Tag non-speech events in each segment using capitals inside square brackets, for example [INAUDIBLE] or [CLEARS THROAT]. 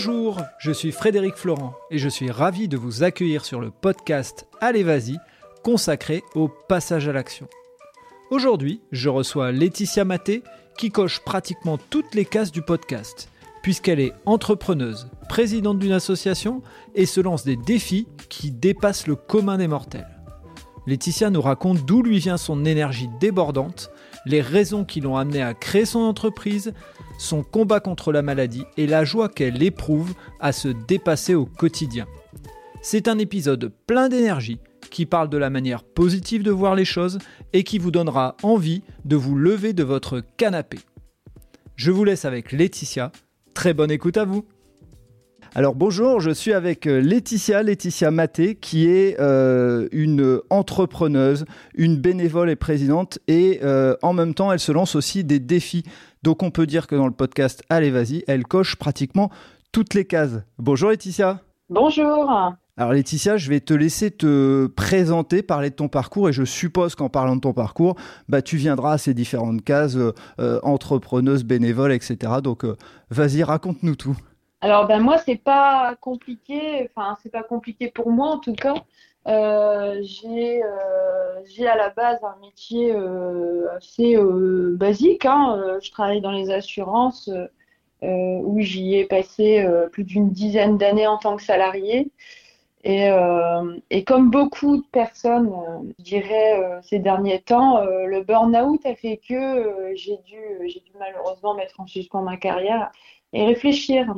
Bonjour, je suis Frédéric Florent et je suis ravi de vous accueillir sur le podcast Allez Vas-y, consacré au passage à l'action. Aujourd'hui, je reçois Laetitia Maté qui coche pratiquement toutes les cases du podcast, puisqu'elle est entrepreneuse, présidente d'une association et se lance des défis qui dépassent le commun des mortels. Laetitia nous raconte d'où lui vient son énergie débordante, les raisons qui l'ont amenée à créer son entreprise, son combat contre la maladie et la joie qu'elle éprouve à se dépasser au quotidien. C'est un épisode plein d'énergie qui parle de la manière positive de voir les choses et qui vous donnera envie de vous lever de votre canapé. Je vous laisse avec Laetitia. Très bonne écoute à vous. Alors bonjour, je suis avec euh, Laetitia, Laetitia Maté, qui est euh, une entrepreneuse, une bénévole et présidente, et euh, en même temps, elle se lance aussi des défis. Donc on peut dire que dans le podcast Allez vas-y, elle coche pratiquement toutes les cases. Bonjour Laetitia. Bonjour. Alors Laetitia, je vais te laisser te présenter, parler de ton parcours et je suppose qu'en parlant de ton parcours, bah, tu viendras à ces différentes cases, entrepreneuse, bénévole, etc. Donc vas-y, raconte-nous tout. Alors ben moi c'est pas compliqué, enfin c'est pas compliqué pour moi en tout cas. Euh, j'ai euh, j'ai à la base un métier euh, assez basique. Hein. Je travaille dans les assurances où j'y ai passé plus d'une dizaine d'années en tant que salarié. Et, et, comme beaucoup de personnes, je dirais ces derniers temps, le burn-out a fait que j'ai dû, j'ai dû malheureusement mettre en suspens ma carrière et réfléchir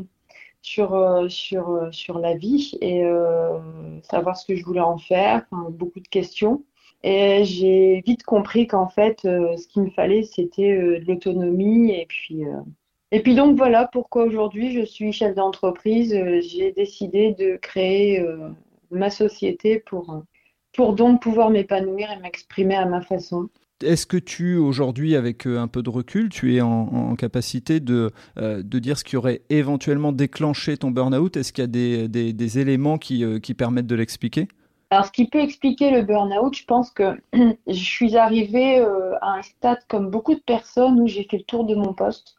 sur, euh, sur, euh, sur la vie et euh, savoir ce que je voulais en faire, beaucoup de questions. Et j'ai vite compris qu'en fait, ce qu'il me fallait, c'était de l'autonomie. Et puis, et puis donc voilà pourquoi aujourd'hui je suis chef d'entreprise. j'ai décidé de créer ma société pour, pour donc pouvoir m'épanouir et m'exprimer à ma façon. Est-ce que tu, aujourd'hui, avec euh, un peu de recul, tu es en, capacité de, euh, de dire ce qui aurait éventuellement déclenché ton burn-out? Est-ce qu'il y a des, éléments qui, euh, qui, permettent de l'expliquer? Alors, ce qui peut expliquer le burn-out, je pense que [CLEARS THROAT] je suis arrivée à un stade, comme beaucoup de personnes, où j'ai fait le tour de mon poste.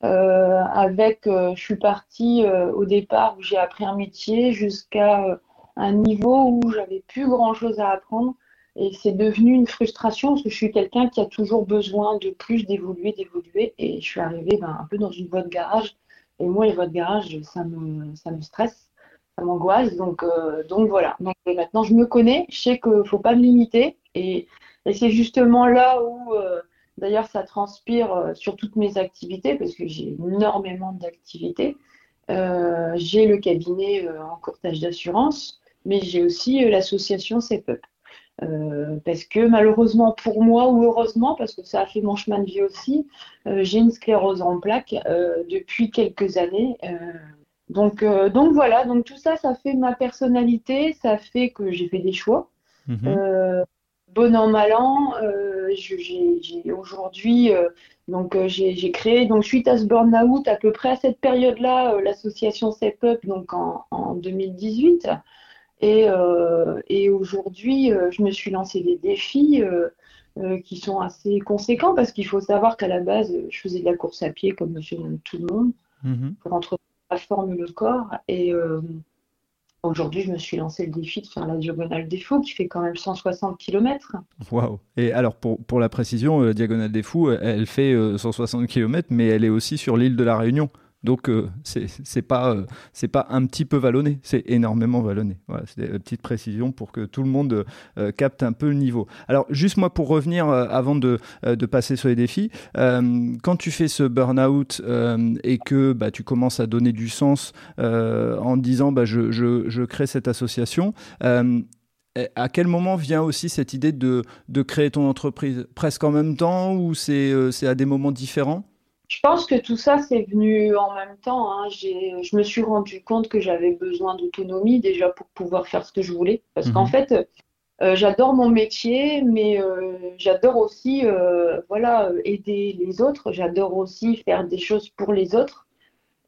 avec, je suis partie au départ où j'ai appris un métier jusqu'à un niveau où j'avais plus grand-chose à apprendre et c'est devenu une frustration parce que je suis quelqu'un qui a toujours besoin de plus, d'évoluer, d'évoluer. Et je suis arrivée ben, un peu dans une voie de garage. Et moi, les voies de garage, ça me, ça me stresse, ça m'angoisse. Donc, euh, donc voilà. Donc maintenant, je me connais. Je sais qu'il ne faut pas me limiter. Et, c'est justement là où, euh, d'ailleurs, ça transpire euh, sur toutes mes activités parce que j'ai énormément d'activités. j'ai le cabinet en courtage d'assurance, mais j'ai aussi l'association CEPUP. Euh, parce que malheureusement pour moi, ou heureusement, parce que ça a fait mon chemin de vie aussi, euh, j'ai une sclérose en plaques euh, depuis quelques années. donc, donc voilà, donc tout ça, ça fait ma personnalité, ça fait que j'ai fait des choix. Mhm. bon an, mal an, j'ai aujourd'hui, donc j'ai créé, donc suite à ce burn-out, à peu près à cette période-là, l'association Step Up, donc en, en 2018. Et, euh, et aujourd'hui, euh, je me suis lancé des défis euh, qui sont assez conséquents parce qu'il faut savoir qu'à la base, je faisais de la course à pied comme tout le monde mhm. pour entretenir la forme le corps. Et Aujourd'hui, je me suis lancé le défi de faire la Diagonale des Fous, qui fait quand même 160 km. Waouh Et alors, pour, pour la précision, Diagonale des Fous, elle fait 160 km, mais elle est aussi sur l'île de la Réunion. Donc euh, c'est pas euh, c'est pas un petit peu vallonné, c'est énormément vallonné. Voilà, c'est une petite précision pour que tout le monde euh, capte un peu le niveau. Alors juste moi pour revenir avant de, de passer sur les défis, quand tu fais ce burn-out et que bah, tu commences à donner du sens en disant bah, je, je, je crée cette association. à quel moment vient aussi cette idée de, de créer ton entreprise? Presque en même temps ou c'est à des moments différents? Je pense que tout ça, c'est venu en même temps. Hein. Je me suis rendu compte que j'avais besoin d'autonomie déjà pour pouvoir faire ce que je voulais. Parce qu'en mhm. fait, euh, j'adore mon métier, mais euh, j'adore aussi euh, voilà, aider les autres. J'adore aussi faire des choses pour les autres.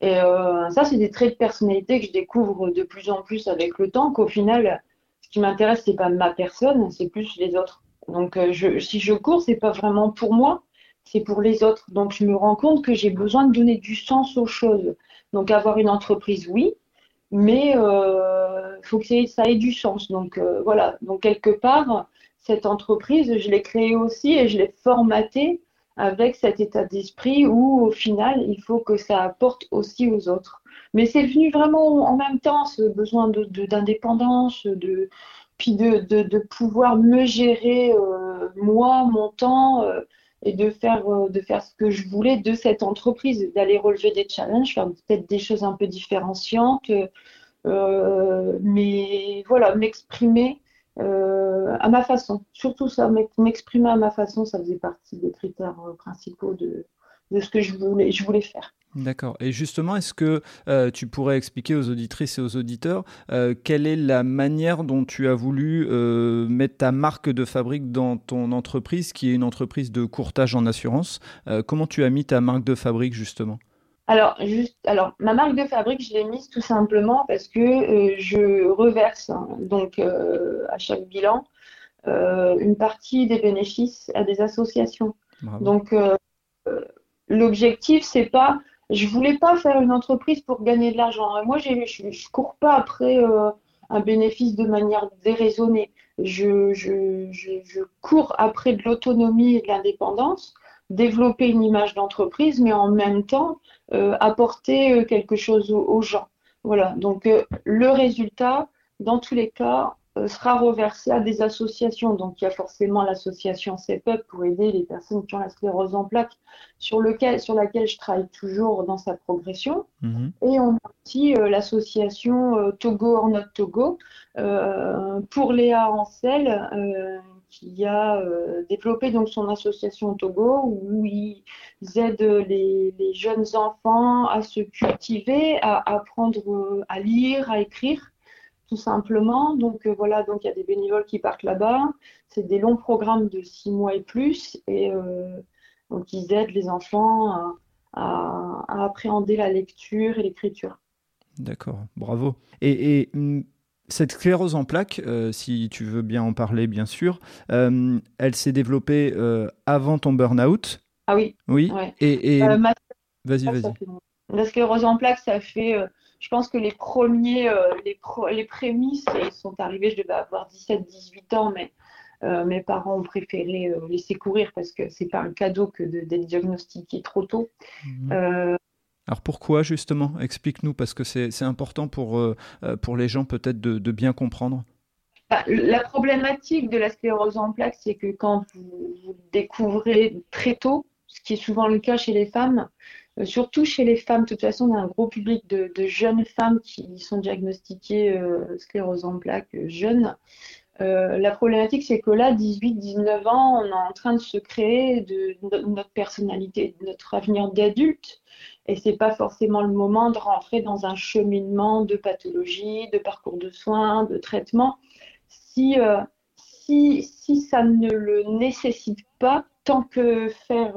Et ça, c'est des traits de personnalité que je découvre de plus en plus avec le temps, qu'au final, ce qui m'intéresse, c'est pas ma personne, c'est plus les autres. Donc, je, si je cours, c'est pas vraiment pour moi, c'est pour les autres. Donc, je me rends compte que j'ai besoin de donner du sens aux choses. Donc, avoir une entreprise, oui, mais il euh, faut que ça ait du sens. Donc, euh, voilà. Donc, quelque part, cette entreprise, je l'ai créée aussi et je l'ai formatée avec cet état d'esprit où, au final, il faut que ça apporte aussi aux autres. Mais c'est venu vraiment en même temps, ce besoin d'indépendance, de, puis de, de, pouvoir me gérer, euh, moi, mon temps et de faire, euh, de faire ce que je voulais de cette entreprise, d'aller relever des challenges, faire peut-être des choses un peu différenciantes, euh, mais voilà, m'exprimer euh, à ma façon. Surtout ça, m'exprimer à ma façon, ça faisait partie des critères principaux de, de ce que je voulais, je voulais faire. D'accord. Et justement, est-ce que euh, tu pourrais expliquer aux auditrices et aux auditeurs euh, quelle est la manière dont tu as voulu euh, mettre ta marque de fabrique dans ton entreprise, qui est une entreprise de courtage en assurance? Comment tu as mis ta marque de fabrique justement? Alors, juste, alors, ma marque de fabrique, je l'ai mise tout simplement parce que je reverse hein, donc à chaque bilan une partie des bénéfices à des associations. Donc, l'objectif, c'est pas je voulais pas faire une entreprise pour gagner de l'argent. Moi, je ne cours pas après euh, un bénéfice de manière déraisonnée. Je, je, cours après de l'autonomie et de l'indépendance, développer une image d'entreprise, mais en même temps euh, apporter euh, quelque chose aux, gens. Voilà. Donc le résultat, dans tous les cas, sera reversé à des associations. Donc, il y a forcément l'association CEPUP pour aider les personnes qui ont la sclérose en plaques, sur, lequel, sur laquelle je travaille toujours dans sa progression. Mhm. Et on a aussi euh, l'association euh, Togo en Not Togo pour Léa Ancel, qui a développé donc son association Togo où ils aident les, les jeunes enfants à se cultiver, à apprendre à lire, à écrire tout simplement. Donc euh, voilà, donc il y a des bénévoles qui partent là-bas. C'est des longs programmes de six mois et plus, et euh, donc ils aident les enfants à, appréhender la lecture et l'écriture. D'accord, bravo. Et, hum, cette sclérose en plaques, euh, si tu veux bien en parler, bien sûr, elle s'est développée avant ton burn-out? Ah oui. Oui. Et, vas-y, vas-y. La sclérose en plaques, ça fait je pense que les premiers, euh, les, les prémices sont arrivés, je devais avoir 17-18 ans, mais euh, mes parents ont préféré euh, laisser courir parce que c'est pas un cadeau que d'être diagnostiqué trop tôt. Mhm. Alors pourquoi justement? Explique-nous parce que c'est important pour, pour les gens peut-être de, bien comprendre. Bah, la problématique de la sclérose en plaques, c'est que quand vous, vous découvrez très tôt, ce qui est souvent le cas chez les femmes, surtout chez les femmes. De toute façon, on a un gros public de, jeunes femmes qui sont diagnostiquées euh, sclérose en plaques euh, jeunes. la problématique, c'est que là, 18-19 ans, on est en train de se créer de, notre personnalité, de notre avenir d'adulte. Et c'est pas forcément le moment de rentrer dans un cheminement de pathologie, de parcours de soins, de traitement. Si, si, si ça ne le nécessite pas, tant que faire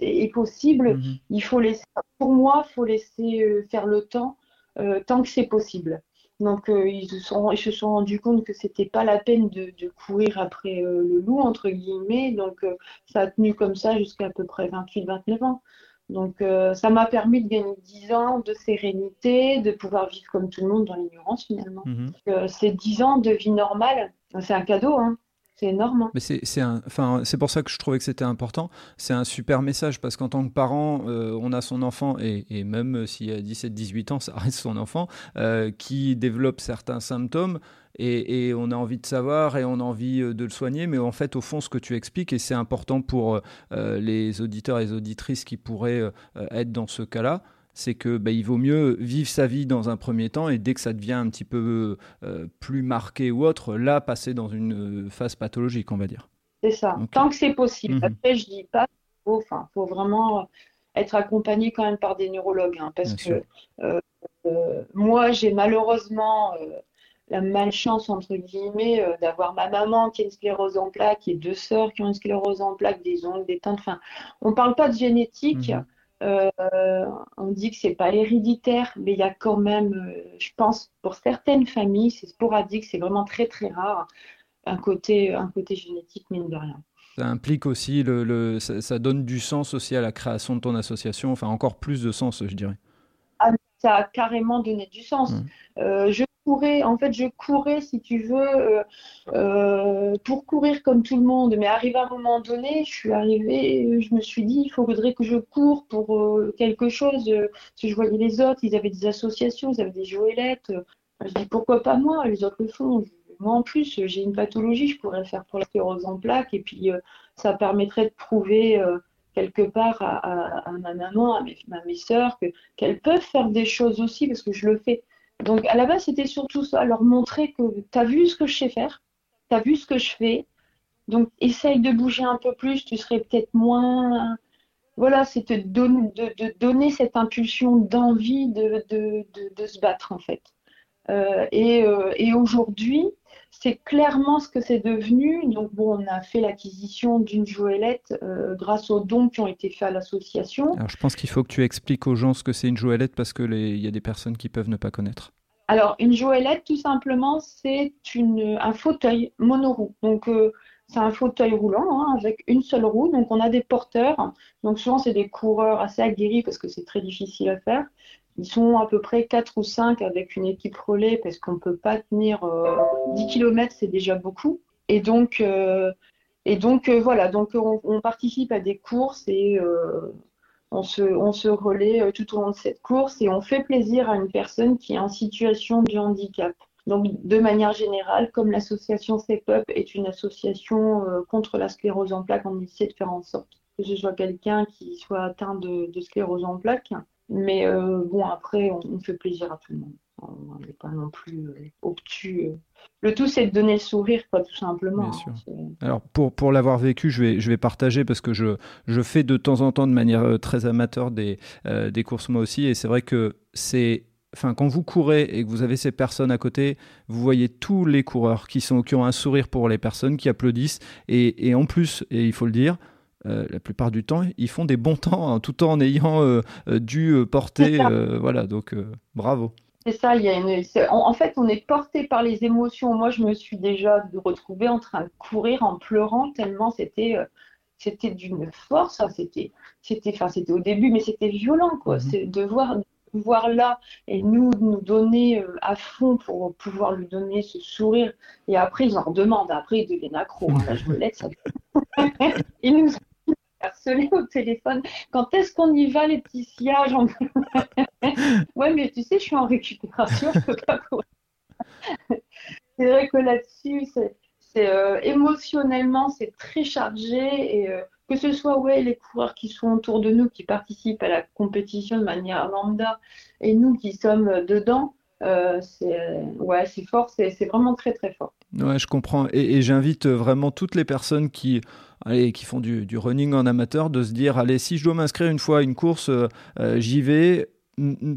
est possible, mhm. il faut laisser, pour moi, il faut laisser euh, faire le temps euh, tant que c'est possible. Donc euh, ils, se sont, ils se sont rendus compte que c'était pas la peine de, courir après le loup entre guillemets. Donc ça a tenu comme ça jusqu'à à peu près 28-29 ans. Donc ça m'a permis de gagner 10 ans de sérénité, de pouvoir vivre comme tout le monde dans l'ignorance finalement. Mhm. c'est 10 ans de vie normale, c'est un cadeau. Hein. C'est énorme. Hein. Mais c'est, enfin, pour ça que je trouvais que c'était important. C'est un super message parce qu'en tant que parent, euh, on a son enfant, et, même s'il a 17-18 ans, ça reste son enfant, euh, qui développe certains symptômes. Et, on a envie de savoir et on a envie euh, de le soigner, mais en fait, au fond, ce que tu expliques, et c'est important pour les auditeurs et les auditrices qui pourraient être dans ce cas-là, c'est que bah, il vaut mieux vivre sa vie dans un premier temps et dès que ça devient un petit peu euh, plus marqué ou autre, là passer dans une euh, phase pathologique, on va dire. C'est ça. Tant que c'est possible. Mhm. Après, je dis pas, enfin, faut vraiment être accompagné quand même par des neurologues, hein, parce que euh, moi, j'ai malheureusement la malchance entre guillemets d'avoir ma maman qui a une sclérose en plaques et deux sœurs qui ont une sclérose en plaques, des ongles, des teintes. Enfin, on parle pas de génétique. Mhm. Euh, on dit que c'est pas héréditaire, mais il y a quand même, euh, je pense, pour certaines familles, c'est sporadique, c'est vraiment très très rare, un côté, un côté génétique, mine de rien. Ça implique aussi, le, ça, donne du sens aussi à la création de ton association, enfin encore plus de sens, je dirais. Ça a carrément donné du sens. Mmh. Euh, je courais, en fait, je courais, si tu veux, euh, euh, pour courir comme tout le monde. Mais arrivé à un moment donné, je suis arrivée, je me suis dit, il faudrait que je cours pour quelque chose. Si je voyais les autres, ils avaient des associations, ils avaient des joëlettes. Je dis, pourquoi pas moi? Les autres le font. Moi, en plus, j'ai une pathologie, je pourrais faire pour la sclérose en plaques. Et puis, ça permettrait de prouver quelque part à, ma maman, à mes, à sœurs, qu'elles peuvent faire des choses aussi, parce que je le fais. Donc à la base, c'était surtout ça, leur montrer que tu as vu ce que je sais faire, tu as vu ce que je fais, donc essaye de bouger un peu plus, tu serais peut-être moins... Voilà, c'est de, donner cette impulsion d'envie de, de, se battre en fait. Euh, euh, et aujourd'hui, c'est clairement ce que c'est devenu. Donc, bon, on a fait l'acquisition d'une joëlette euh, grâce aux dons qui ont été faits à l'association. Alors, je pense qu'il faut que tu expliques aux gens ce que c'est une joëlette parce qu'il y a des personnes qui peuvent ne pas connaître. Alors, une joëlette, tout simplement, c'est un fauteuil monoroue. Donc, euh, c'est un fauteuil roulant hein, avec une seule roue. Donc, on a des porteurs. Donc, souvent, c'est des coureurs assez aguerris parce que c'est très difficile à faire. Ils sont à peu près 4 ou 5 avec une équipe relais parce qu'on ne peut pas tenir 10 euh, km, c'est déjà beaucoup. Et donc, euh, et donc euh, voilà, donc on, participe à des courses et on, se, on se relaie tout au long de cette course et on fait plaisir à une personne qui est en situation de handicap. Donc, de manière générale, comme l'association CEPUP est une association contre la sclérose en plaques, on essaie de faire en sorte que ce soit quelqu'un qui soit atteint de, de sclérose en plaques mais euh, bon, après, on, fait plaisir à tout le monde. On n'est pas non plus euh, obtus. Euh. Le tout, c'est de donner le sourire, quoi, tout simplement. Bien sûr. Alors, pour, pour l'avoir vécu, je vais, je vais partager parce que je, je fais de temps en temps de manière très amateur des, des courses moi aussi. Et c'est vrai que c'est Enfin, quand vous courez et que vous avez ces personnes à côté, vous voyez tous les coureurs qui, sont, qui ont un sourire pour les personnes, qui applaudissent. Et, et en plus, et il faut le dire, euh, la plupart du temps, ils font des bons temps, hein, tout en ayant euh, euh, dû porter. voilà, donc bravo. C'est ça, il y a une... en, fait, on est porté par les émotions. Moi, je me suis déjà retrouvée en train de courir en pleurant tellement c'était c'était d'une force. Hein, c'était, c'était, enfin, c'était au début, mais c'était violent, quoi. Mhm. C'est de voir, voir là et nous nous donner à fond pour pouvoir lui donner ce sourire. Et après, ils en redemandent. Après, ils deviennent accros. Hein. Là, je me laisse. Ça... [LAUGHS] ils nous harcelé au téléphone. Quand est-ce qu'on y va, Laetitia [LAUGHS] Ouais, mais tu sais, je suis en récupération, je peux pas courir. c'est vrai que là-dessus, c'est euh, émotionnellement, c'est très chargé et euh, que ce soit ouais, les coureurs qui sont autour de nous, qui participent à la compétition de manière lambda, et nous qui sommes dedans, euh, c'est ouais, c'est fort, c'est vraiment très très fort. Ouais, je comprends. Et, j'invite vraiment toutes les personnes qui, allez, qui font du, running en amateur de se dire allez, si je dois m'inscrire une fois à une course, euh, j'y vais.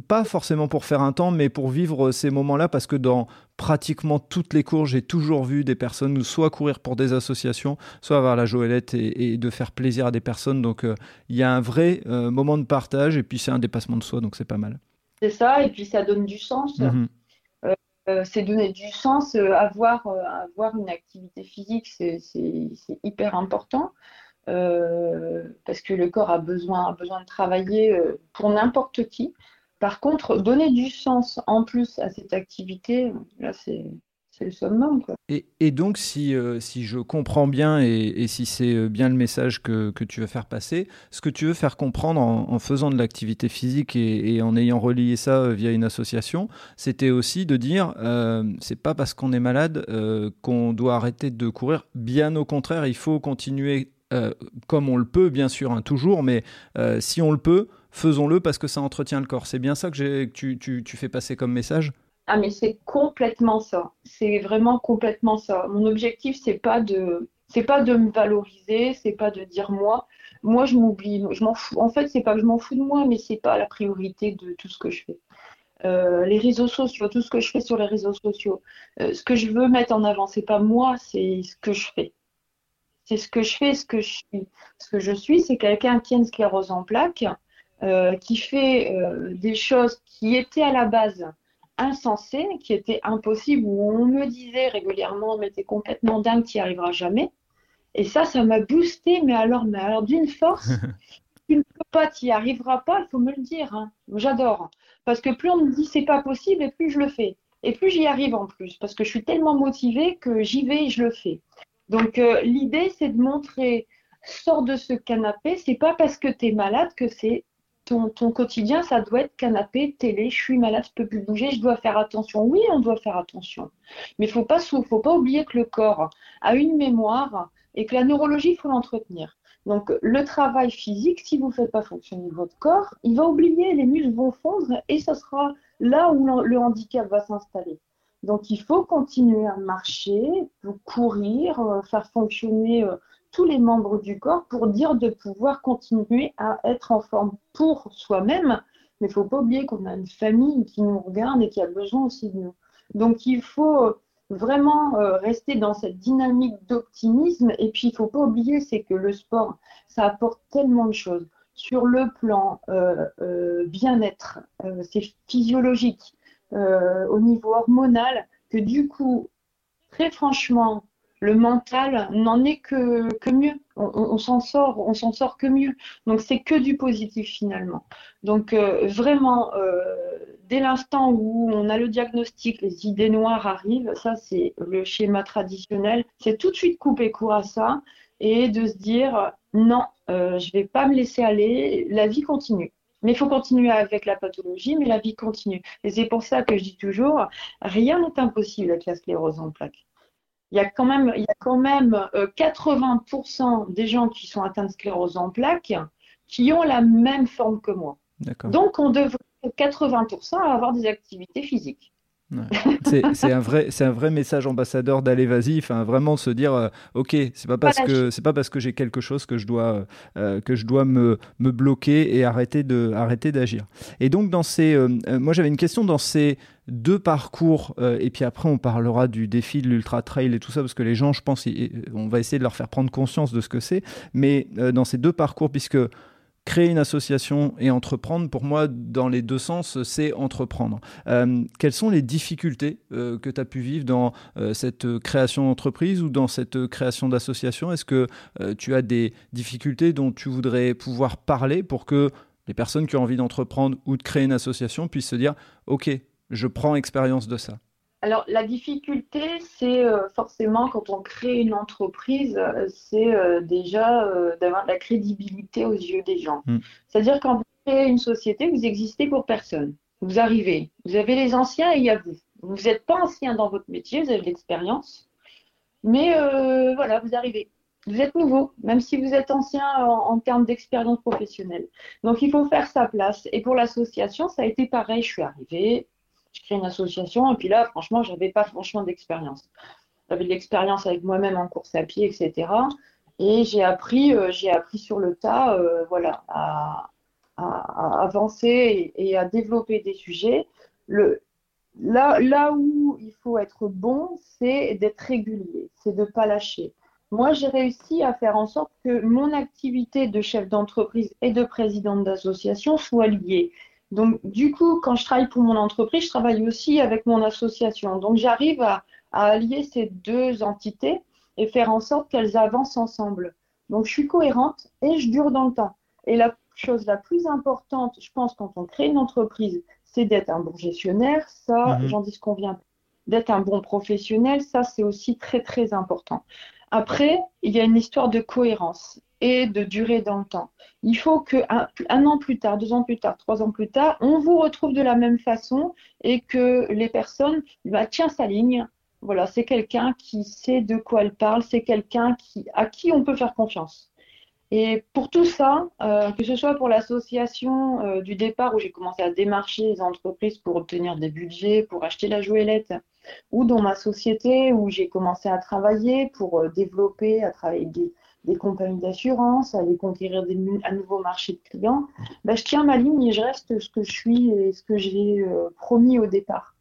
Pas forcément pour faire un temps, mais pour vivre ces moments-là, parce que dans pratiquement toutes les courses, j'ai toujours vu des personnes soit courir pour des associations, soit avoir la joëlette et, de faire plaisir à des personnes. Donc euh, il y a un vrai euh, moment de partage, et puis c'est un dépassement de soi, donc c'est pas mal. C'est ça, et puis ça donne du sens. Mhm. Euh, c'est donner du sens. Euh, avoir, euh, avoir une activité physique, c'est hyper important. parce que le corps a besoin, a besoin de travailler pour n'importe qui. Par contre, donner du sens en plus à cette activité, là, c'est et, donc, si, euh, si je comprends bien et, si c'est euh, bien le message que, que, tu veux faire passer, ce que tu veux faire comprendre en, faisant de l'activité physique et, en ayant relié ça euh, via une association, c'était aussi de dire c'est pas parce qu'on est malade qu'on doit arrêter de courir. Bien au contraire, il faut continuer comme on le peut, bien sûr, hein, toujours, mais si on le peut, faisons-le parce que ça entretient le corps. C'est bien ça que, que tu, tu, tu fais passer comme message? Ah mais c'est complètement ça. C'est vraiment complètement ça. Mon objectif c'est pas de c'est pas de me valoriser, c'est pas de dire moi. Moi je m'oublie, je m'en fous. En fait c'est pas que je m'en fous de moi, mais c'est pas la priorité de tout ce que je fais. Euh, les réseaux sociaux, tout ce que je fais sur les réseaux sociaux, euh, ce que je veux mettre en avant, c'est pas moi, c'est ce que je fais. C'est ce que je fais, ce que je suis. Ce que je suis, c'est quelqu'un qui a une sclérose en plaques, euh, qui fait des choses qui étaient à la base insensé, qui était impossible, où on me disait régulièrement, mais t'es complètement dingue, tu n'y arriveras jamais. Et ça, ça m'a boosté, mais alors, mais alors d'une force. [LAUGHS] tu ne peux pas, tu n'y arriveras pas, il faut me le dire. Hein. J'adore. Parce que plus on me dit c'est pas possible, et plus je le fais. Et plus j'y arrive en plus, parce que je suis tellement motivée que j'y vais et je le fais. Donc euh, l'idée, c'est de montrer, sors de ce canapé, c'est pas parce que tu es malade que c'est ton, quotidien, ça doit être canapé, télé, je suis malade, je peux plus bouger, je dois faire attention. Oui, on doit faire attention. Mais il faut pas, faut pas oublier que le corps a une mémoire et que la neurologie, il faut l'entretenir. Donc le travail physique, si vous ne faites pas fonctionner votre corps, il va oublier, les muscles vont fondre et ce sera là où le handicap va s'installer. Donc il faut continuer à marcher, courir, euh, faire fonctionner euh, tous les membres du corps pour dire de pouvoir continuer à être en forme pour soi-même. Mais il ne faut pas oublier qu'on a une famille qui nous regarde et qui a besoin aussi de nous. Donc il faut euh, vraiment rester dans cette dynamique d'optimisme. Et puis il ne faut pas oublier, c'est que le sport, ça apporte tellement de choses sur le plan euh, euh, bien-être, euh, c'est physiologique, au niveau hormonal, que du coup, très franchement, le mental n'en est que, mieux. On, s'en sort, on s'en sort que mieux. Donc c'est que du positif finalement. Donc vraiment, dès l'instant où on a le diagnostic, les idées noires arrivent, ça c'est le schéma traditionnel, c'est tout de suite couper court à ça et de se dire non, euh, je vais pas me laisser aller, la vie continue. Mais il faut continuer avec la pathologie, mais la vie continue. Et c'est pour ça que je dis toujours, rien n'est impossible avec la sclérose en plaques. Il y a quand même, il y a quand même 80% euh, des gens qui sont atteints de sclérose en plaques qui ont la même forme que moi. Donc on devrait 80% avoir des activités physiques. C'est un vrai, c'est un vrai message ambassadeur d'aller vas-y. Enfin, vraiment se dire, euh, ok, c'est pas parce que c'est pas parce que j'ai quelque chose que je dois euh, que je dois me, me bloquer et arrêter de arrêter d'agir. Et donc dans ces, euh, moi j'avais une question dans ces deux parcours et puis après on parlera du défi de l'ultra trail et tout ça parce que les gens, je pense, on va essayer de leur faire prendre conscience de ce que c'est. Mais dans ces deux parcours, puisque créer une association et entreprendre, pour moi, dans les deux sens, c'est entreprendre. Euh, quelles sont les difficultés euh, que tu as pu vivre dans euh, cette création d'entreprise ou dans cette création d'association? Est-ce que tu as des difficultés dont tu voudrais pouvoir parler pour que les personnes qui ont envie d'entreprendre ou de créer une association puissent se dire, OK, je prends expérience de ça alors, la difficulté, c'est euh, forcément quand on crée une entreprise, euh, c'est euh, déjà d'avoir de la crédibilité aux yeux des gens. Mm. C'est-à-dire quand vous créez une société, vous existez pour personne. Vous arrivez, vous avez les anciens et il y a vous. Vous n'êtes pas ancien dans votre métier, vous avez de l'expérience, mais voilà, vous arrivez. Vous êtes nouveau, même si vous êtes ancien en, en termes d'expérience professionnelle. Donc, il faut faire sa place. Et pour l'association, ça a été pareil. Je suis arrivée, je crée une association. Et puis là, franchement, je n'avais pas franchement d'expérience. J'avais de l'expérience avec moi-même en course à pied, etc. Et j'ai appris, euh, j'ai appris sur le tas, euh, voilà, à, avancer et, à développer des sujets. Là, là où il faut être bon, c'est d'être régulier, c'est de ne pas lâcher. Moi, j'ai réussi à faire en sorte que mon activité de chef d'entreprise et de présidente d'association soit liée. Donc, du coup, quand je travaille pour mon entreprise, je travaille aussi avec mon association. Donc, j'arrive à, allier ces deux entités et faire en sorte qu'elles avancent ensemble. Donc, je suis cohérente et je dure dans le temps. Et la chose la plus importante, je pense, quand on crée une entreprise, c'est d'être un bon gestionnaire. Ça, mhm. j'en dis ce qu'on vient. D'être un bon professionnel, ça, c'est aussi très, très important. Après, il y a une histoire de cohérence et de durée dans le temps. Il faut que un, an plus tard, deux ans plus tard, trois ans plus tard, on vous retrouve de la même façon et que les personnes, bah, tiens sa ligne. Voilà, c'est quelqu'un qui sait de quoi elle parle, c'est quelqu'un à qui on peut faire confiance. Et pour tout ça, euh, que ce soit pour l'association euh, du départ où j'ai commencé à démarcher les entreprises pour obtenir des budgets, pour acheter la jouelette, ou dans ma société où j'ai commencé à travailler pour euh, développer, à travailler des, des compagnies d'assurance, aller conquérir des, un nouveau marché de clients, bah, je tiens ma ligne et je reste ce que je suis et ce que j'ai euh, promis au départ.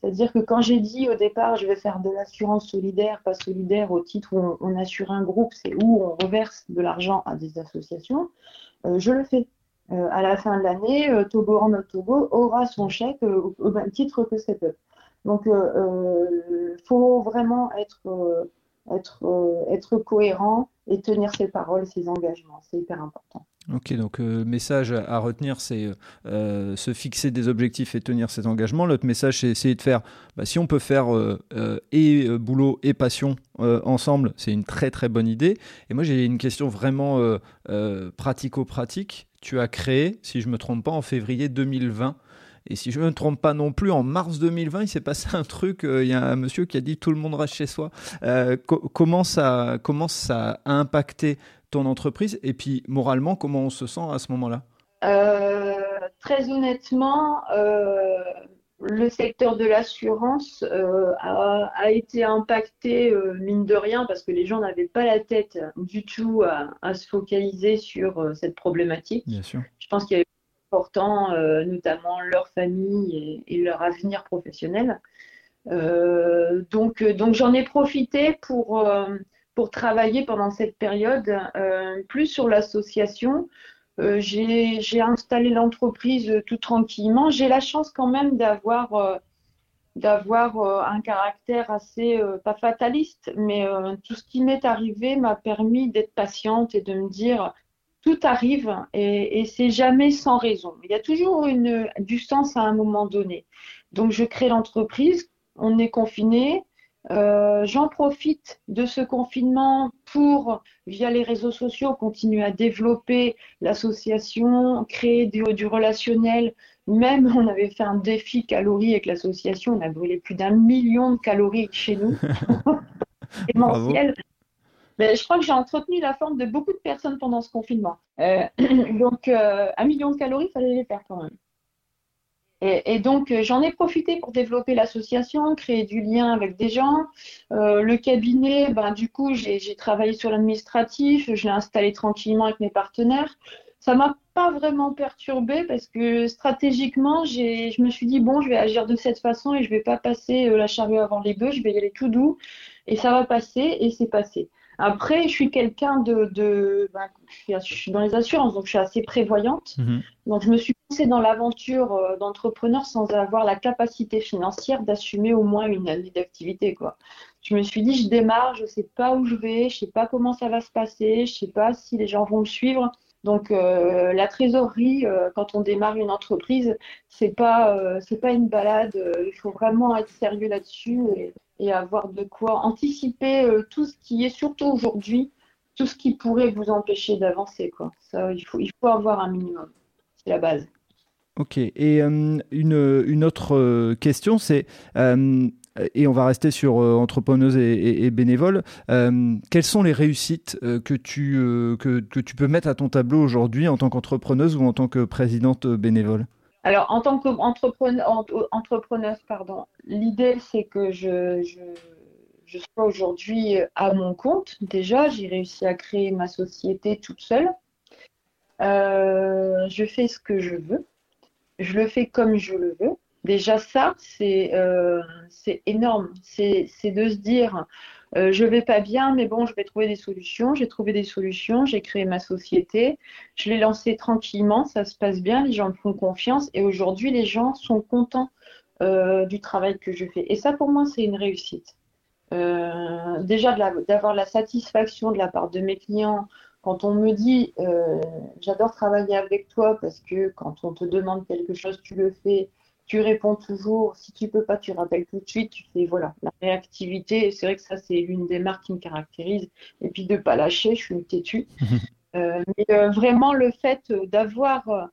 C'est-à-dire que quand j'ai dit au départ, je vais faire de l'assurance solidaire, pas solidaire au titre où on, assure un groupe, c'est où on reverse de l'argent à des associations, euh, je le fais. Euh, à la fin de l'année, Togo en Togo aura son chèque au, même titre que cette Donc, il faut vraiment être être, être cohérent et tenir ses paroles, ses engagements. C'est hyper important. Ok, donc le euh, message à retenir, c'est euh, se fixer des objectifs et tenir ses engagements. L'autre message, c'est essayer de faire, bah, si on peut faire euh, et boulot et passion ensemble, c'est une très très bonne idée. Et moi, j'ai une question vraiment pratico-pratique. Tu as créé, si je ne me trompe pas, en février 2020. Et si je ne me trompe pas non plus, en mars 2020, il s'est passé un truc. Il y a un monsieur qui a dit tout le monde reste chez soi. comment, ça, comment ça a impacté ton entreprise Et puis, moralement, comment on se sent à ce moment-là? Euh, Très honnêtement, euh, le secteur de l'assurance euh, a, été impacté, mine de rien, parce que les gens n'avaient pas la tête du tout à, se focaliser sur cette problématique. Bien sûr. Je pense qu'il y important, notamment leur famille et, leur avenir professionnel. donc, donc j'en ai profité pour travailler pendant cette période euh, plus sur l'association. Euh, j'ai installé l'entreprise tout tranquillement. J'ai la chance quand même euh, d'avoir un caractère assez, pas fataliste, mais tout ce qui m'est arrivé m'a permis d'être patiente et de me dire tout arrive et, et c'est jamais sans raison. Il y a toujours une, du sens à un moment donné. Donc je crée l'entreprise, on est confiné, euh, j'en profite de ce confinement pour, via les réseaux sociaux, continuer à développer l'association, créer du, du, relationnel. Même, on avait fait un défi calories avec l'association, on a brûlé plus d'un million de calories chez nous, [LAUGHS] [LAUGHS] mensuel. Mais je crois que j'ai entretenu la forme de beaucoup de personnes pendant ce confinement. Euh, [CLEARS THROAT] donc, euh, un million de calories, il fallait les faire quand même. Et, donc, euh, j'en ai profité pour développer l'association, créer du lien avec des gens. Le cabinet, ben, du coup, j'ai travaillé sur l'administratif, je l'ai installé tranquillement avec mes partenaires. Ça m'a pas vraiment perturbé parce que stratégiquement, je me suis dit, bon, je vais agir de cette façon et je vais pas passer la charrue avant les bœufs, je vais y aller tout doux et ça va passer et c'est passé. Après, je suis quelqu'un de, de ben, je, suis, dans les assurances, donc je suis assez prévoyante. Mhm. Donc je me suis poussée dans l'aventure euh, d'entrepreneur sans avoir la capacité financière d'assumer au moins une année d'activité, quoi. Je me suis dit, je démarre, je sais pas où je vais, je sais pas comment ça va se passer, je sais pas si les gens vont me suivre. Donc euh, la trésorerie, euh, quand on démarre une entreprise, c'est pas euh, c'est pas une balade. il faut vraiment être sérieux là-dessus et, et, avoir de quoi anticiper tout ce qui est surtout aujourd'hui, tout ce qui pourrait vous empêcher d'avancer. Quoi. Ça, il faut il faut avoir un minimum. C'est la base. Ok. Et une, une autre question, c'est euh, et on va rester sur euh, entrepreneuse et, bénévole. Euh, quelles sont les réussites que, tu, que, que, tu peux mettre à ton tableau aujourd'hui en tant qu'entrepreneuse ou en tant que présidente bénévole? Alors, en tant qu'entrepreneuse, pardon, l'idée c'est que je, je, sois aujourd'hui à mon compte. Déjà, j'ai réussi à créer ma société toute seule. je fais ce que je veux. Je le fais comme je le veux. Déjà ça, c'est euh, énorme. C'est de se dire, euh, je vais pas bien, mais bon, je vais trouver des solutions. J'ai trouvé des solutions, j'ai créé ma société, je l'ai lancée tranquillement, ça se passe bien, les gens me font confiance et aujourd'hui, les gens sont contents euh, du travail que je fais. Et ça, pour moi, c'est une réussite. Euh, déjà, d'avoir la, satisfaction de la part de mes clients quand on me dit, euh, j'adore travailler avec toi parce que quand on te demande quelque chose, tu le fais tu réponds toujours. Si tu peux pas, tu rappelles tout de suite. Tu fais voilà la réactivité. C'est vrai que ça c'est l'une des marques qui me caractérise. Et puis de pas lâcher, je suis une têtue. [LAUGHS] Euh, mais euh, vraiment le fait d'avoir euh,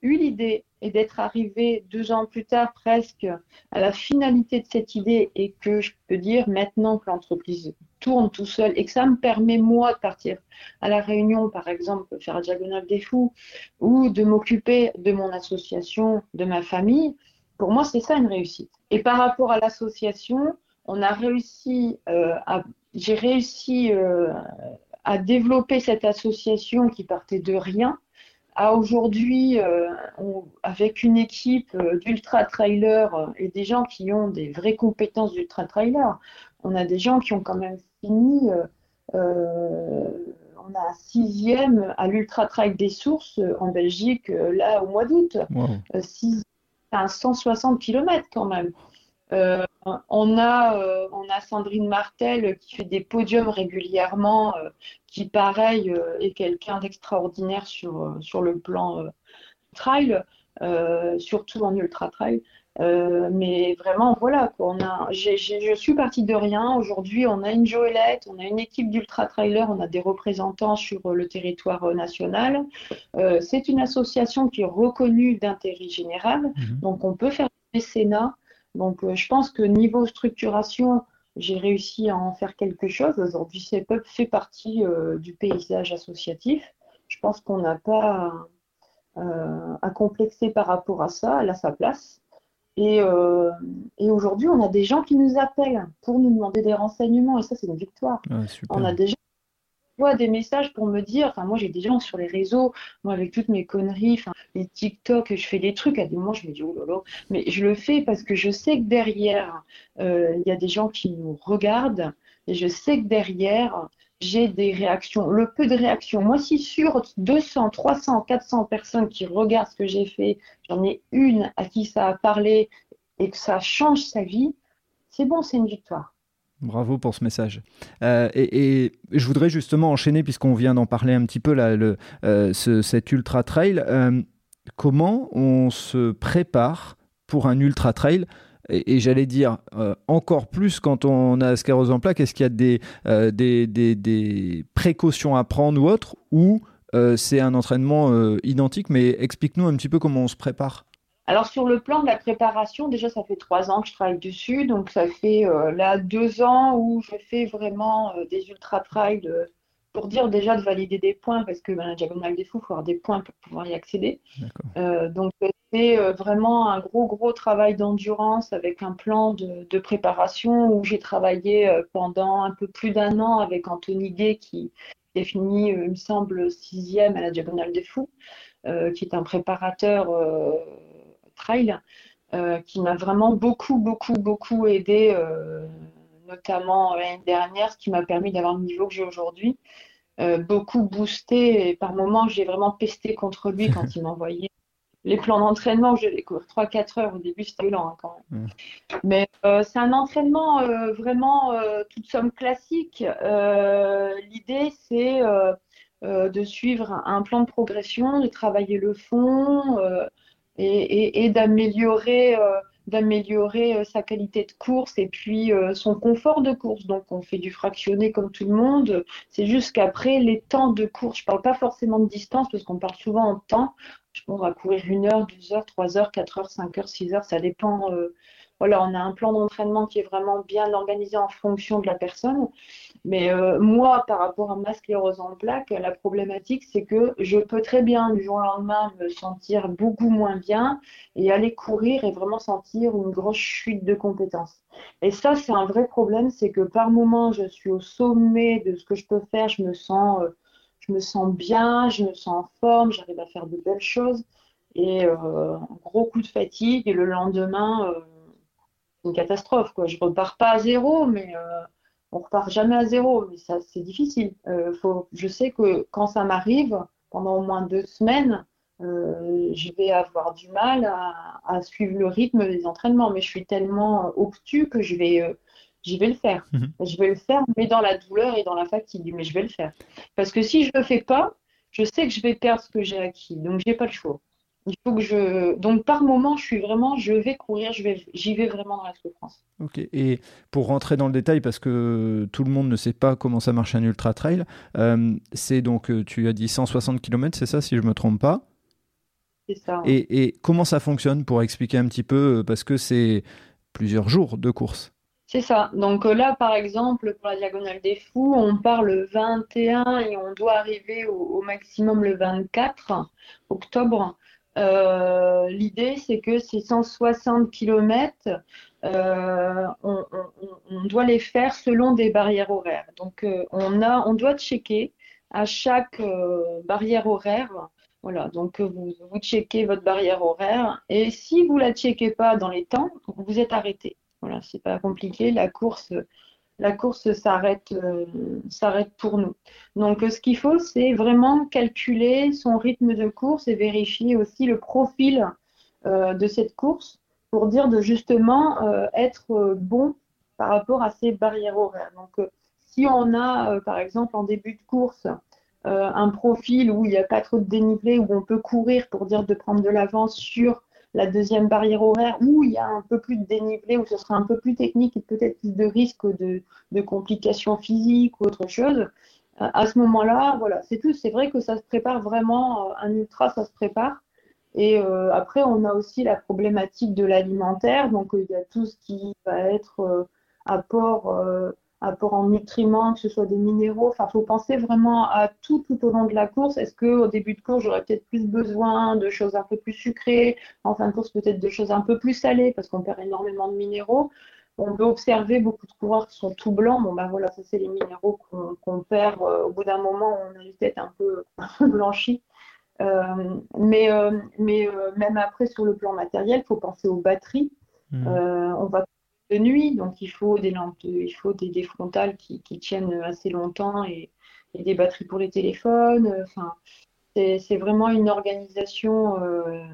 eu l'idée et d'être arrivé deux ans plus tard presque à la finalité de cette idée et que je peux dire maintenant que l'entreprise tourne tout seul et que ça me permet moi de partir à la réunion par exemple faire la diagonale des fous ou de m'occuper de mon association, de ma famille, pour moi, c'est ça une réussite. Et par rapport à l'association, on a réussi euh, à, j'ai réussi euh, à développer cette association qui partait de rien à aujourd'hui, euh, avec une équipe d'ultra trailer et des gens qui ont des vraies compétences d'ultra trailer, on a des gens qui ont quand même fini. on a un sixième à l'ultra trail des sources en Belgique là au mois d'août. Wow. 160 km quand même. Euh, on a, on a Sandrine Martel qui fait des podiums régulièrement, qui pareil est quelqu'un d'extraordinaire sur, sur le plan trail, surtout en ultra trail. Euh, mais vraiment, voilà, On a, je suis partie de rien. Aujourd'hui, on a une Joëlette, on a une équipe d'ultra trailer, on a des représentants sur le territoire national. Euh, c'est une association qui est reconnue d'intérêt général, mhm. donc on peut faire des mécénat. Donc, euh, je pense que niveau structuration, j'ai réussi à en faire quelque chose. Aujourd'hui, CEPUB fait partie du paysage associatif. Je pense qu'on n'a pas à complexer par rapport à ça. Elle a sa place. Et, euh, et aujourd'hui, on a des gens qui nous appellent pour nous demander des renseignements, et ça, c'est une victoire. on a des gens des messages pour me dire, enfin, moi, j'ai des gens sur les réseaux, moi, avec toutes mes conneries, enfin, les TikTok, je fais des trucs, à des moments, je me dis, oh là là, mais je le fais parce que je sais que derrière, euh, il y a des gens qui nous regardent, et je sais que derrière, j'ai des réactions, le peu de réactions. Moi, si sur 200, 300, 400 personnes qui regardent ce que j'ai fait, j'en ai une à qui ça a parlé et que ça change sa vie, c'est bon, c'est une victoire. Bravo pour ce message. Euh, et, je voudrais justement enchaîner, puisqu'on vient d'en parler un petit peu, là, euh, cet ultra trail. Euh, comment on se prépare pour un ultra trail? Et, j'allais dire encore plus quand on a sclérose en plaques, est-ce qu'il y a euh, des, des, des, précautions à prendre ou autre, ou c'est un entraînement identique, mais explique-nous un petit peu comment on se prépare. Alors sur le plan de la préparation, déjà ça fait trois ans que je travaille dessus, donc ça fait là deux ans où je fais vraiment des ultra trails pour dire déjà de valider des points, parce que ben, la diagonale des fous, il faut avoir des points pour pouvoir y accéder. Euh, donc c'est euh, vraiment un gros, gros travail d'endurance avec un plan de, préparation où j'ai travaillé euh, pendant un peu plus d'un an avec Anthony Gay qui est fini, il me semble, sixième à la diagonale des fous, qui est un préparateur trail, qui m'a vraiment beaucoup, beaucoup, beaucoup aidé notamment l'année dernière, ce qui m'a permis d'avoir le niveau que j'ai aujourd'hui. Euh, beaucoup boosté et par moments j'ai vraiment pesté contre lui quand [LAUGHS] il m'envoyait les plans d'entraînement. Je les cours 3-4 heures au début, c'était lent hein, quand même. Mais euh, c'est un entraînement euh, vraiment toute somme classique. L'idée c'est de suivre un plan de progression, de travailler le fond et, d'améliorer d'améliorer euh, sa qualité de course et puis euh, son confort de course. Donc on fait du fractionné comme tout le monde. C'est juste qu'après les temps de course, je parle pas forcément de distance parce qu'on parle souvent en temps. On va courir une heure, deux heures, trois heures, quatre heures, cinq heures, six heures, ça dépend. Euh, voilà, on a un plan d'entraînement qui est vraiment bien organisé en fonction de la personne. Mais euh, moi, par rapport à ma sclérose en plaques, la problématique, c'est que je peux très bien du jour au lendemain me sentir beaucoup moins bien et aller courir et vraiment sentir une grosse chute de compétences. Et ça, c'est un vrai problème, c'est que par moment, je suis au sommet de ce que je peux faire, je me sens, euh, je me sens bien, je me sens en forme, j'arrive à faire de belles choses. Et euh, un gros coup de fatigue, et le lendemain, une catastrophe. Quoi. Je repars pas à zéro, mais on repart jamais à zéro, mais ça c'est difficile. Euh, faut, je sais que quand ça m'arrive, pendant au moins deux semaines, euh, je vais avoir du mal à, suivre le rythme des entraînements, mais je suis tellement obtus que je vais, euh, vais le faire. Mhm. Je vais le faire, mais dans la douleur et dans la fatigue, mais je vais le faire. Parce que si je le fais pas, je sais que je vais perdre ce que j'ai acquis, donc j'ai pas le choix. Il faut que je. Donc, par moment, je suis vraiment, je vais courir, je vais, j'y vais vraiment dans la souffrance. Ok. Et pour rentrer dans le détail, parce que tout le monde ne sait pas comment ça marche un ultra trail, euh, c'est donc, euh, tu as dit 160 km, c'est ça, si je me trompe pas? C'est ça. Et, et, comment ça fonctionne pour expliquer un petit peu, euh, parce que c'est plusieurs jours de course? C'est ça. Donc là, par exemple, pour la Diagonale des Fous, on part le 21 et on doit arriver au maximum le 24 octobre. Euh, l'idée, c'est que ces 160 km, euh, on, doit les faire selon des barrières horaires. Donc, euh, on, a, on doit checker à chaque barrière horaire. Voilà, donc vous, vous checkez votre barrière horaire et si vous la checkez pas dans les temps, vous êtes arrêté. Voilà, c'est pas compliqué. La course la course s'arrête euh, s'arrête pour nous. Donc ce qu'il faut, c'est vraiment calculer son rythme de course et vérifier aussi le profil euh, de cette course pour dire de justement être bon par rapport à ces barrières horaires. Donc, si on a, par exemple, en début de course, un profil où il n'y a pas trop de dénivelé, où on peut courir pour dire de prendre de l'avance sur la deuxième barrière horaire où il y a un peu plus de dénivelé, où ce sera un peu plus technique et peut-être plus de risques de, complications physiques ou autre chose. Euh, à ce moment-là, voilà, c'est tout. C'est vrai que ça se prépare vraiment, euh, un ultra, ça se prépare. Et euh, après, on a aussi la problématique de l'alimentaire. Donc, il y a tout ce qui va être apport apport en nutriments, que ce soit des minéraux. Enfin, il faut penser vraiment à tout tout au long de la course. Est-ce qu'au début de course, j'aurais peut-être plus besoin de choses un peu plus sucrées? En fin de course, peut-être de choses un peu plus salées parce qu'on perd énormément de minéraux. On peut observer beaucoup de coureurs qui sont tout blancs. Bon, ben voilà, ça, c'est les minéraux qu'on perd euh, au bout d'un moment. On a les têtes un peu, [LAUGHS] blanchies. Euh, mais euh, mais même après, sur le plan matériel, il faut penser aux batteries. Mmh. on va de nuit, donc il faut des lampes, il faut des, frontales qui, tiennent assez longtemps et, des batteries pour les téléphones. Enfin, c'est vraiment une organisation. Euh,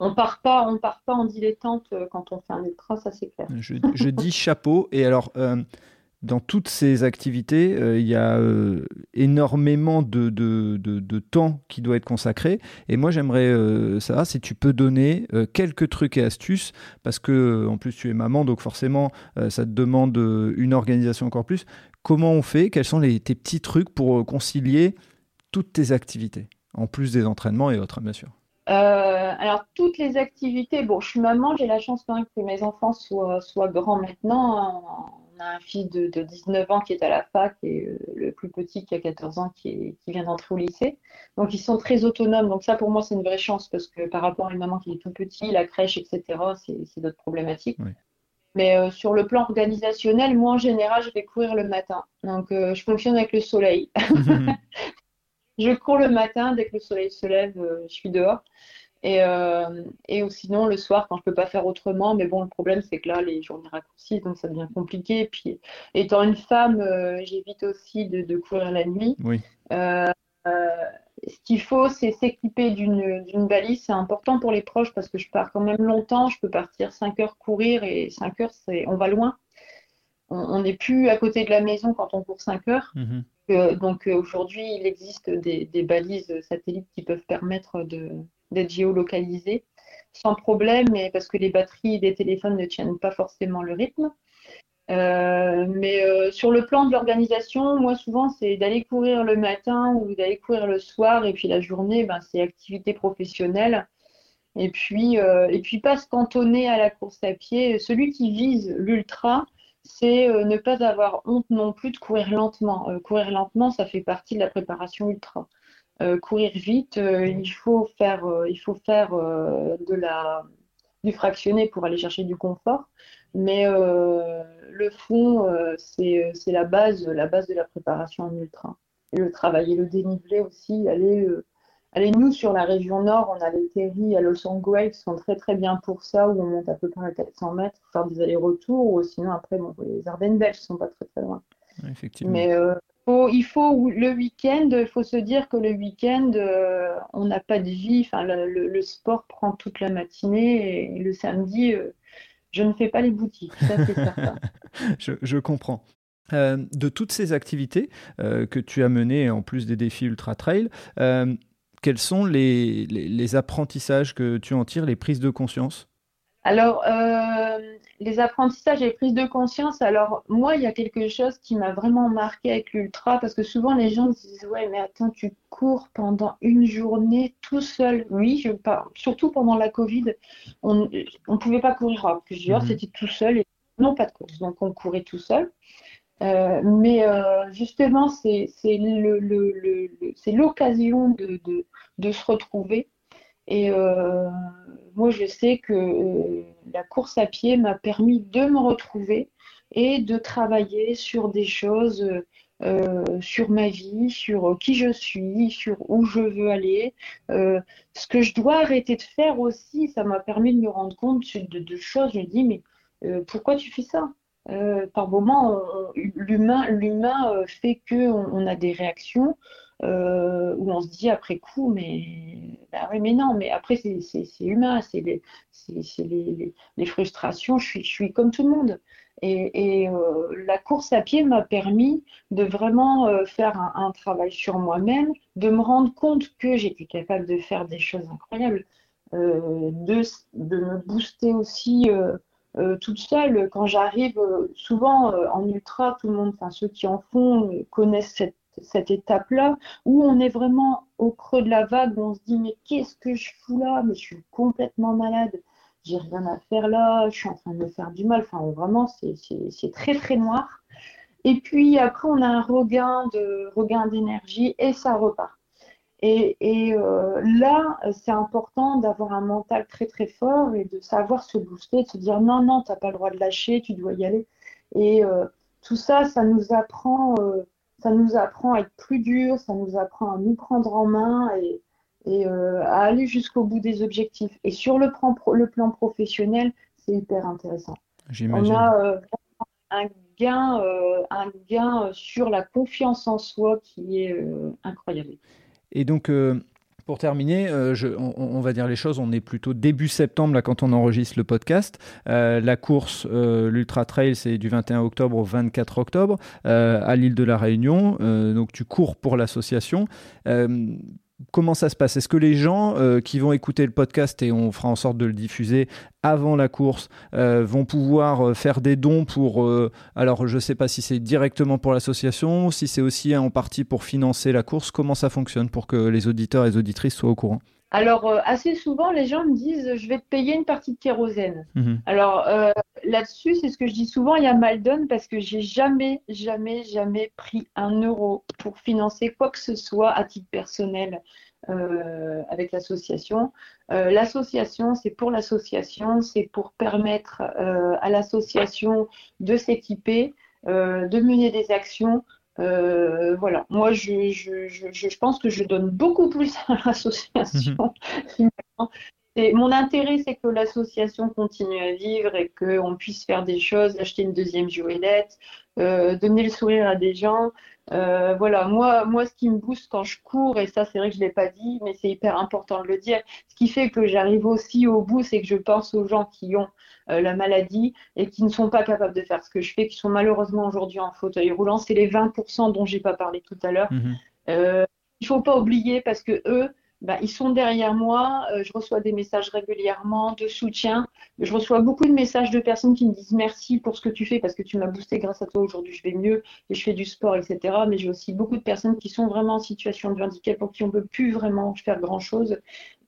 on part pas, on part pas en dilettante quand on fait un ultra, ça c'est clair. Je, dis chapeau. Et alors, euh, dans toutes ces activités, euh, il y a euh, énormément de, de, de, temps qui doit être consacré. Et moi, j'aimerais euh, si tu peux donner quelques trucs et astuces, parce que en plus tu es maman, donc forcément, ça te demande une organisation encore plus. Comment on fait? Quels sont tes petits trucs pour concilier toutes tes activités, en plus des entraînements et autres, bien sûr? Alors, toutes les activités, bon, je suis maman, j'ai la chance quand même que mes enfants soient, soient grands maintenant on a un fils de, 19 ans qui est à la fac et euh, le plus petit qui a 14 ans qui, vient d'entrer au lycée. Donc ils sont très autonomes. Donc ça pour moi c'est une vraie chance parce que par rapport à une maman qui est tout petit, la crèche, etc., c'est d'autres problématiques. Mais euh, sur le plan organisationnel, moi en général je vais courir le matin. Donc euh, je fonctionne avec le soleil. [LAUGHS] je cours le matin, dès que le soleil se lève, je suis dehors. Et, euh, et sinon, le soir, quand je peux pas faire autrement, mais bon, le problème, c'est que là, les journées raccourcissent, donc ça devient compliqué. Puis, étant une femme, euh, j'évite aussi de, courir la nuit. Oui. Euh, ce qu'il faut, c'est s'équiper d'une balise. C'est important pour les proches parce que je pars quand même longtemps. Je peux partir 5 heures courir et 5 heures, on va loin. On n'est plus à côté de la maison quand on court 5 heures. Mhm. donc aujourd'hui, il existe des, des, balises satellites qui peuvent permettre de, d'être géolocalisé sans problème, parce que les batteries des téléphones ne tiennent pas forcément le rythme. Euh, mais euh, sur le plan de l'organisation, moi souvent c'est d'aller courir le matin ou d'aller courir le soir et puis la journée, ben, c'est activité professionnelle. Et puis, euh, et puis pas se cantonner à la course à pied. Celui qui vise l'ultra, c'est ne pas avoir honte non plus de courir lentement. courir lentement, ça fait partie de la préparation ultra. Euh, courir vite, euh, il faut faire, euh, il faut faire de la, du fractionné pour aller chercher du confort. Mais le fond, c'est la base, la base de la préparation en ultra. Et le travailler le dénivelé aussi, aller Allez, nous, sur la région nord, on a les terries à Los Angeles qui sont très très bien pour ça, où on monte à peu près à 400 mètres, faire des allers-retours, ou sinon après, bon, les Ardennes belges sont pas très très loin. Effectivement. Mais il faut le week-end, il faut se dire que le week-end, euh, on n'a pas de vie. Enfin, le, sport prend toute la matinée et le samedi, euh, je ne fais pas les boutiques. Ça, c'est certain. [LAUGHS] je, comprends. Euh, de toutes ces activités que tu as menées, en plus des défis ultra trail, quels sont les, apprentissages que tu en tires, les prises de conscience? Alors, les apprentissages et les prises de conscience, alors moi, il y a quelque chose qui m'a vraiment marqué avec l'ultra, parce que souvent les gens se disent Ouais, mais attends, tu cours pendant une journée tout seul. Oui, je parle. Surtout pendant la Covid, on ne pouvait pas courir à plusieurs, mhm. c'était tout seul et non pas de course. Donc on courait tout seul. Euh, mais euh, justement, c'est l'occasion de, de, de, se retrouver. Et euh, moi, je sais que euh, la course à pied m'a permis de me retrouver et de travailler sur des choses, euh, sur ma vie, sur qui je suis, sur où je veux aller. Ce que je dois arrêter de faire aussi, ça m'a permis de me rendre compte de, de choses. Je me dis, mais pourquoi tu fais ça? Par moment, l'humain, l'humain fait que on, a des réactions où on se dit après coup, mais bah oui, mais non, mais après c'est humain, c'est les, les, les, frustrations. Je suis, je suis comme tout le monde. Et, euh, la course à pied m'a permis de vraiment euh, faire un, travail sur moi-même, de me rendre compte que j'étais capable de faire des choses incroyables, euh, de, de, me booster aussi toute seule. Quand j'arrive, souvent en ultra, tout le monde, enfin ceux qui en font, connaissent cette, cette étape-là, où on est vraiment au creux de la vague, où on se dit mais qu'est-ce que je fous là? Mais je suis complètement malade j'ai rien à faire là, je suis en train de me faire du mal. Enfin, vraiment, c'est très très noir. Et puis après, on a un regain de regain d'énergie et ça repart. Et, et euh, là, c'est important d'avoir un mental très très fort et de savoir se booster, de se dire non, non, tu n'as pas le droit de lâcher, tu dois y aller. Et euh, tout ça, ça nous apprend, euh, ça nous apprend à être plus dur, ça nous apprend à nous prendre en main et, et à aller jusqu'au bout des objectifs. Et sur le plan, le plan professionnel, c'est hyper intéressant. On a un gain, un gain sur la confiance en soi qui est incroyable. Et donc, pour terminer, je, on, va dire les choses, on est plutôt début septembre là, quand on enregistre le podcast. la course, l'Ultra Trail, c'est du 21 octobre au 24 octobre à l'île de la Réunion. donc tu cours pour l'association comment ça se passe? Est-ce que les gens euh, qui vont écouter le podcast et on fera en sorte de le diffuser avant la course euh, vont pouvoir euh, faire des dons pour alors je ne sais pas si c'est directement pour l'association, si c'est aussi en partie pour financer la course, comment ça fonctionne pour que les auditeurs et les auditrices soient au courant? Alors, euh, assez souvent, les gens me disent je vais te payer une partie de kérosène. Mhm. Alors, euh, là-dessus, c'est ce que je dis souvent il y a mal donne parce que j'ai jamais, jamais, jamais pris un euro pour financer quoi que ce soit à titre personnel euh, avec l'association. l'association, c'est pour l'association, c'est pour permettre à l'association de s'équiper, de mener des actions. Euh, voilà, moi je, je, je, je, pense que je donne beaucoup plus à l'association. Mhm. [LAUGHS] Et mon intérêt, c'est que l'association continue à vivre et qu'on puisse faire des choses, acheter une deuxième joëlette, euh, donner le sourire à des gens. Euh, voilà, moi, moi, ce qui me booste quand je cours, et ça, c'est vrai que je l'ai pas dit, mais c'est hyper important de le dire. Ce qui fait que j'arrive aussi au bout, c'est que je pense aux gens qui ont euh, la maladie et qui ne sont pas capables de faire ce que je fais, qui sont malheureusement aujourd'hui en fauteuil roulant. C'est les 20% dont j'ai pas parlé tout à l'heure. Mhm. Euh, il faut pas oublier parce que eux, bah, ils sont derrière moi. Euh, je reçois des messages régulièrement de soutien. Je reçois beaucoup de messages de personnes qui me disent merci pour ce que tu fais parce que tu m'as boosté grâce à toi. Aujourd'hui, je vais mieux et je fais du sport, etc. Mais j'ai aussi beaucoup de personnes qui sont vraiment en situation de handicap pour qui on ne peut plus vraiment faire grand chose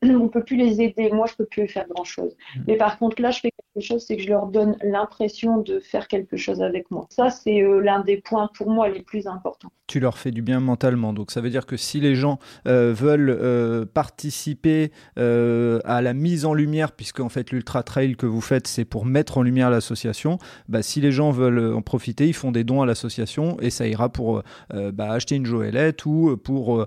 on peut plus les aider. Moi, je peux plus faire grand chose. Mm. Mais par contre, là, je fais quelque chose, c'est que je leur donne l'impression de faire quelque chose avec moi. Ça, c'est euh, l'un des points pour moi les plus importants. Tu leur fais du bien mentalement. Donc, ça veut dire que si les gens euh, veulent euh, participer à la mise en lumière, puisque en fait, l'ultra trail que vous faites, c'est pour mettre en lumière l'association. Bah, si les gens veulent en profiter, ils font des dons à l'association et ça ira pour bah, acheter une joëlette ou pour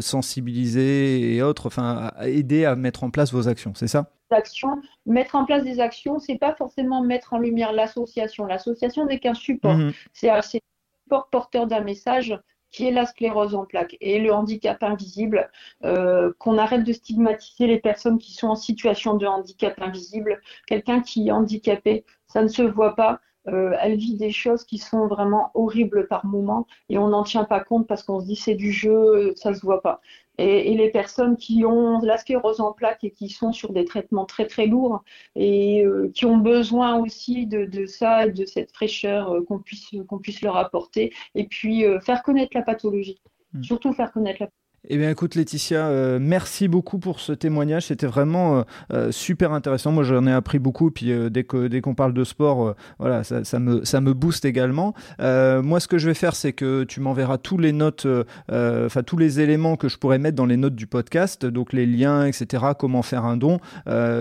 sensibiliser et autres. Enfin, aider à mettre en place vos actions, c'est ça? Actions, mettre en place des actions, c'est pas forcément mettre en lumière l'association. L'association n'est qu'un support. Mhm. C'est un support porteur d'un message qui est la sclérose en plaques et le handicap invisible, euh, qu'on arrête de stigmatiser les personnes qui sont en situation de handicap invisible. Quelqu'un qui est handicapé, ça ne se voit pas. Euh, elle vit des choses qui sont vraiment horribles par moments et on n'en tient pas compte parce qu'on se dit c'est du jeu, ça se voit pas et, les personnes qui ont la sclérose en plaques et qui sont sur des traitements très très lourds et euh, qui ont besoin aussi de, de ça, de cette fraîcheur euh, qu'on puisse, qu'on puisse leur apporter et puis euh, faire connaître la pathologie. Hmm. Surtout faire connaître la pathologie. Eh bien, écoute, Laetitia, euh, merci beaucoup pour ce témoignage. C'était vraiment euh, euh, super intéressant. Moi, j'en ai appris beaucoup. Puis, dès que qu'on parle de sport, voilà, ça, me ça booste également. moi, ce que je vais faire, c'est que tu m'enverras tous les notes, enfin tous les éléments que je pourrais mettre dans les notes du podcast, donc les liens, etc. Comment faire un don,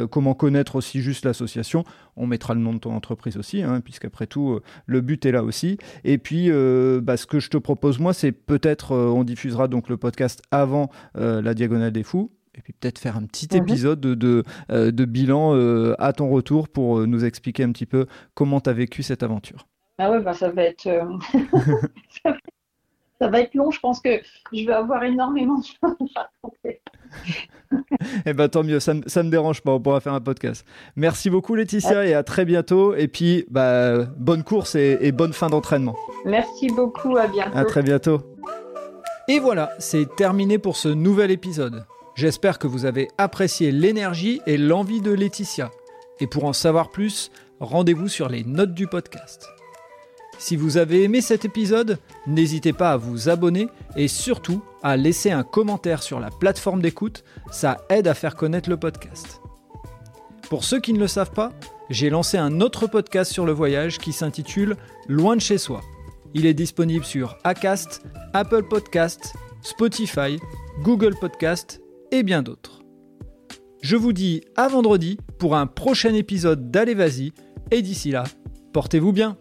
comment connaître aussi juste l'association. On mettra le nom de ton entreprise aussi, hein, puisqu'après tout, le but est là aussi. Et puis, bah, ce que je te propose moi, c'est peut-être, on diffusera donc le podcast avant euh, la Diagonale des Fous et puis peut-être faire un petit mhm. épisode de, de, euh, bilan euh, à ton retour pour nous expliquer un petit peu comment tu as vécu cette aventure. Ah ouais, bah [LAUGHS] ça va être ça, va... être long. Je pense que je vais avoir énormément de choses à raconter. [LAUGHS] eh ben tant mieux, ça, ne me dérange pas, on pourra faire un podcast. Merci beaucoup Laetitia et à très bientôt. Et puis bah, bonne course et, bonne fin d'entraînement. Merci beaucoup, à bientôt. À très bientôt. Et voilà, c'est terminé pour ce nouvel épisode. J'espère que vous avez apprécié l'énergie et l'envie de Laetitia. Et pour en savoir plus, rendez-vous sur les notes du podcast. Si vous avez aimé cet épisode, n'hésitez pas à vous abonner et surtout à laisser un commentaire sur la plateforme d'écoute, ça aide à faire connaître le podcast. Pour ceux qui ne le savent pas, j'ai lancé un autre podcast sur le voyage qui s'intitule Loin de chez soi. Il est disponible sur Acast, Apple Podcast, Spotify, Google Podcast et bien d'autres. Je vous dis à vendredi pour un prochain épisode d'Allez Vas-y et d'ici là, portez-vous bien.